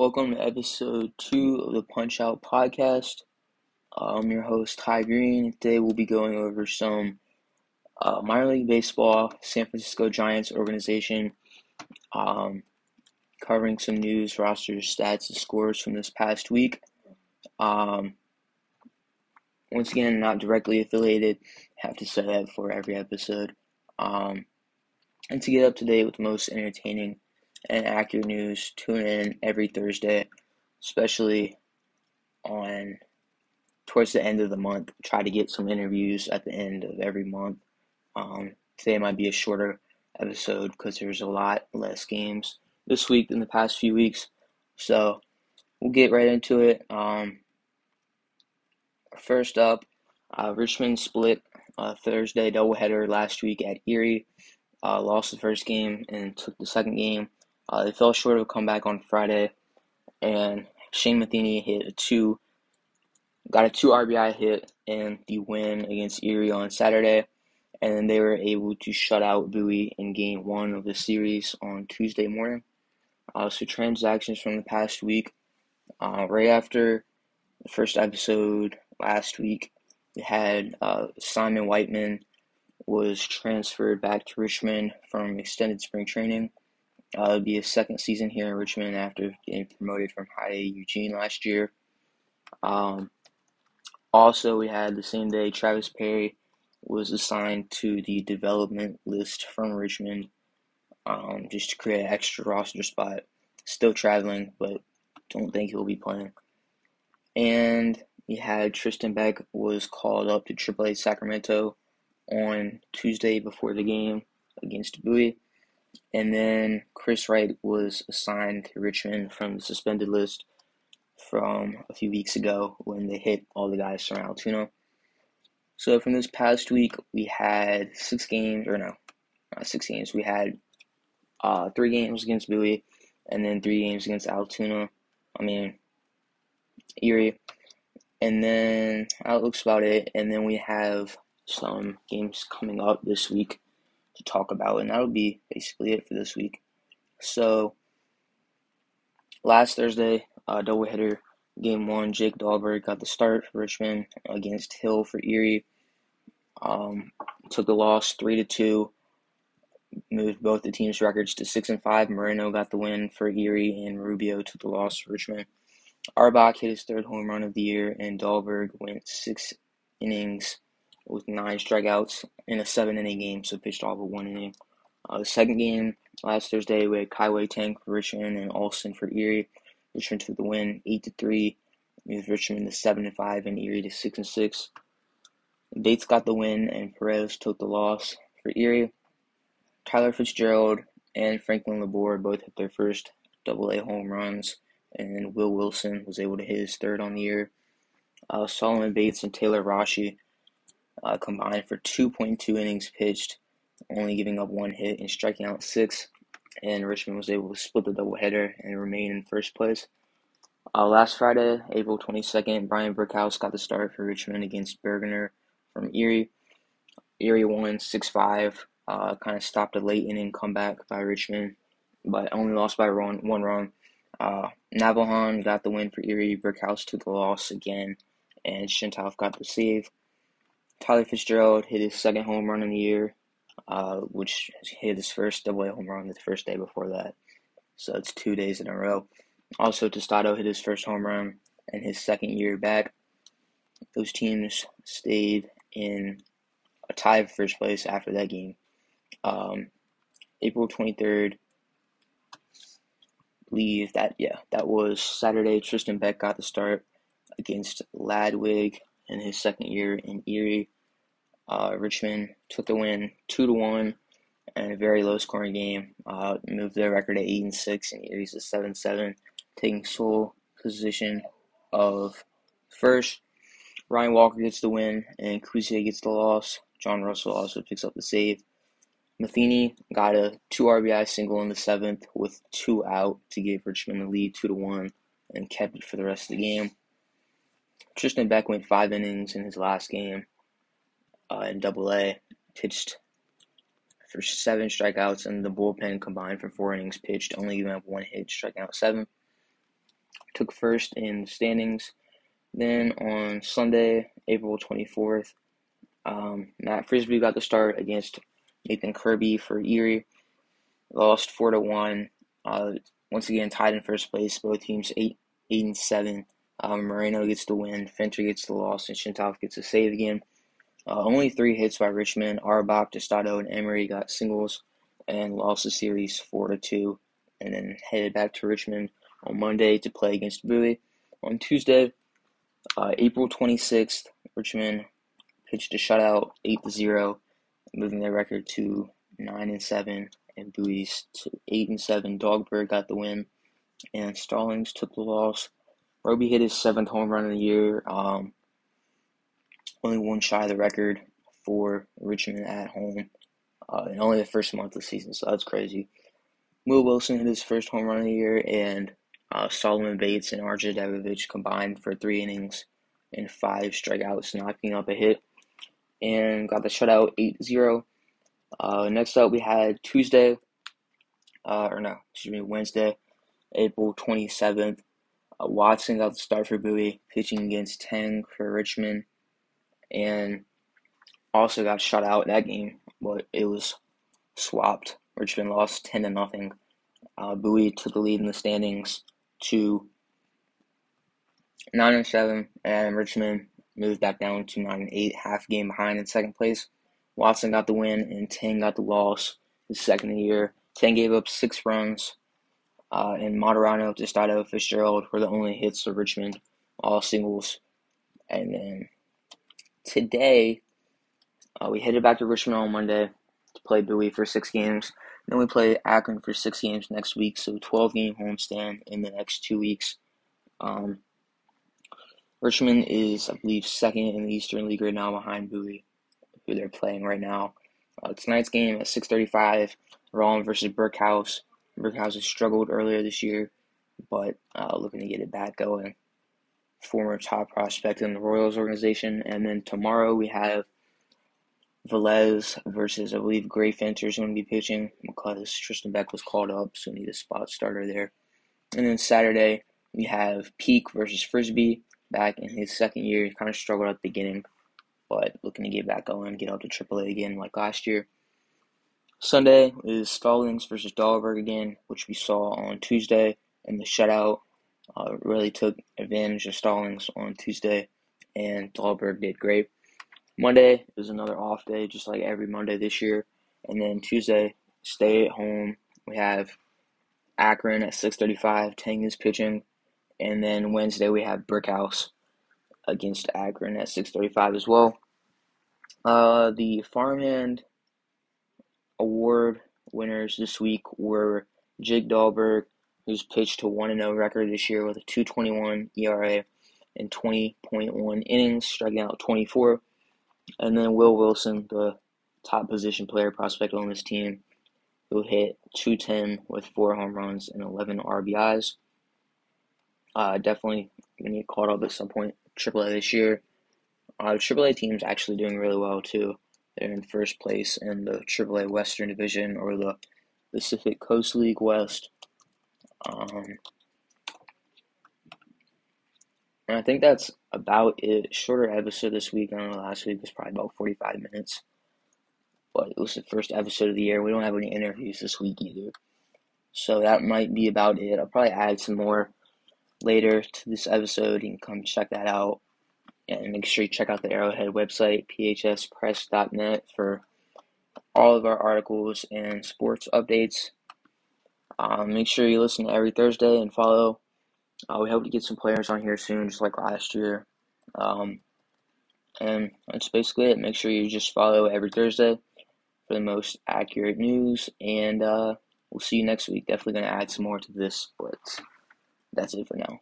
Welcome to episode two of the Punch Out podcast. Uh, I'm your host, Ty Green. Today we'll be going over some uh, minor league baseball, San Francisco Giants organization, um, covering some news, rosters, stats, and scores from this past week. Um, once again, not directly affiliated. Have to say that for every episode. Um, and to get up to date with the most entertaining and accurate news. Tune in every Thursday, especially on towards the end of the month. Try to get some interviews at the end of every month. Um, today might be a shorter episode because there's a lot less games this week than the past few weeks. So we'll get right into it. Um, first up, uh, Richmond split uh, Thursday doubleheader last week at Erie. Uh, lost the first game and took the second game. Uh, they fell short of a comeback on Friday, and Shane Matheny hit a two, got a two RBI hit in the win against Erie on Saturday, and they were able to shut out Bowie in Game One of the series on Tuesday morning. Uh, so transactions from the past week, uh, right after the first episode last week, we had uh, Simon Whiteman was transferred back to Richmond from extended spring training. Uh, it'll be his second season here in Richmond after getting promoted from High A Eugene last year. Um, also, we had the same day Travis Perry was assigned to the development list from Richmond um, just to create an extra roster spot. Still traveling, but don't think he'll be playing. And we had Tristan Beck was called up to AAA Sacramento on Tuesday before the game against Bowie. And then Chris Wright was assigned to Richmond from the suspended list from a few weeks ago when they hit all the guys from Altoona. So from this past week, we had six games, or no, six games. We had uh, three games against Bowie, and then three games against Altoona. I mean, Erie. And then that looks about it. And then we have some games coming up this week to talk about, and that'll be basically it for this week. So, last Thursday, uh, doubleheader game one, Jake Dahlberg got the start for Richmond against Hill for Erie. Um, took the loss three to two. Moved both the teams' records to six and five. Moreno got the win for Erie, and Rubio took the loss for Richmond. Auerbach hit his third home run of the year, and Dahlberg went six innings with nine strikeouts in a seven inning game, so pitched all but one inning. Uh, the second game last Thursday, we had Kai-Wei Teng for Richmond and Olson for Erie. Richmond took the win, eight to three. Moved Richmond to seven and five, and Erie to six and six. Bates got the win, and Perez took the loss for Erie. Tyler Fitzgerald and Franklin Labour both hit their first Double A home runs, and Will Wilson was able to hit his third on the year. Uh, Solomon Bates and Taylor Rashi uh, combined for 2.2 innings pitched, only giving up one hit and striking out six. And Richmond was able to split the doubleheader and remain in first place. Uh, last Friday, April 22nd, Bryan Brickhouse got the start for Richmond against Bergener from Erie. Erie won 6 5, uh, kind of stopped a late inning comeback by Richmond, but only lost by run, one run. Uh, Navaján got the win for Erie. Brickhouse took the loss again, and Shintoff got the save. Tyler Fitzgerald hit his second home run in the year, uh, which hit his first double A home run the first day before that. So it's two days in a row. Also, Tostado hit his first home run in his second year back. Those teams stayed in a tie for first place after that game. Um, April 23rd, believe that, yeah, that was Saturday. Tristan Beck got the start against Ladwig in his second year in Erie. Uh, Richmond took the win two to one and a very low scoring game. Uh, moved their record to eight and six and Erie's to seven seven, taking sole position of first. Ryan Walker gets the win and Kuzia gets the loss. John Russell also picks up the save. Matheny got a two RBI single in the seventh with two out to give Richmond the lead two to one and kept it for the rest of the game. Tristan Beck went five innings in his last game uh, in Double A, pitched for seven strikeouts, and the bullpen combined for four innings pitched, only giving up one hit, striking out seven. took first in standings. Then on Sunday, April 24th, um, Matt Frisbee got the start against Nathan Kirby for Erie. Lost 4 to 1. Uh, once again, tied in first place. Both teams 8, eight and 7. Um, Moreno gets the win, Fenter gets the loss, and Shintoff gets a save again. Uh, only three hits by Richmond. Auerbach, Tostado, and Emery got singles and lost the series 4 to 2. And then headed back to Richmond on Monday to play against Bowie. On Tuesday, uh, April 26th, Richmond pitched a shutout 8 to 0, moving their record to 9 and 7, and Bowie's to 8 and 7. Dahlberg got the win, and Stallings took the loss. Roby hit his seventh home run of the year, um, only one shy of the record for Richmond at home, uh, in only the first month of the season, so that's crazy. Will Wilson hit his first home run of the year, and uh, Solomon Bates and R.J. Dabovich combined for three innings and five strikeouts, knocking up a hit, and got the shutout 8 0. Uh, next up, we had Tuesday, uh, or no, excuse me, Wednesday, April 27th. Uh, Watson got the start for Bowie, pitching against Teng for Richmond, and also got shut out that game, but it was swapped. Richmond lost 10 to nothing. Uh, Bowie took the lead in the standings to nine and seven, and Richmond moved back down to nine and eight, half game behind in second place. Watson got the win, and Teng got the loss. His second year, Teng gave up six runs, uh, and Moderano, Tostado, Fitzgerald were the only hits for Richmond, all singles. And then today, uh, we headed back to Richmond on Monday to play Bowie for six games. Then we play Akron for six games next week, so 12 game homestand in the next two weeks. Um, Richmond is, I believe, second in the Eastern League right now behind Bowie, who they're playing right now. Uh, tonight's game at 6:35, Rollin versus Brickhouse. Brickhouse has struggled earlier this year, but uh, looking to get it back going. Former top prospect in the Royals organization, and then tomorrow we have Velez versus, I believe, Gray Fenter is going to be pitching because Tristan Beck was called up, so need a spot starter there. And then Saturday, we have Peak versus Frisbee back in his second year. He kind of struggled at the beginning, but looking to get back going, get up to AAA again like last year. Sunday is Stallings versus Dahlberg again, which we saw on Tuesday, and the shutout uh, really took advantage of Stallings on Tuesday, and Dahlberg did great. Monday is another off day, just like every Monday this year. And then Tuesday, stay at home. We have Akron at 6:35. Teng is pitching, and then Wednesday we have Brickhouse against Akron at 6:35 as well. Uh, the Farmhand Award winners this week were Jake Dahlberg, who's pitched to 1 0 record this year with a 221 ERA and 20.1 innings, striking out 24. And then Will Wilson, the top position player prospect on this team, who hit 210 with four home runs and 11 RBIs. Uh, definitely going to get caught up at some point. AAA this year. Uh, AAA team's actually doing really well too. They're in first place in the AAA Western Division or the Pacific Coast League West. Um, and I think that's about it. Shorter episode this week. I know last week was probably about 45 minutes. But it was the first episode of the year. We don't have any interviews this week either. So that might be about it. I'll probably add some more later to this episode. You can come check that out. And make sure you check out the Arrowhead website, phspress.net, for all of our articles and sports updates. Um, make sure you listen every Thursday and follow uh, we hope to get some players on here soon, just like last year. Um, and that's basically it. Make sure you just follow every Thursday for the most accurate news. And uh, we'll see you next week. Definitely going to add some more to this, but that's it for now.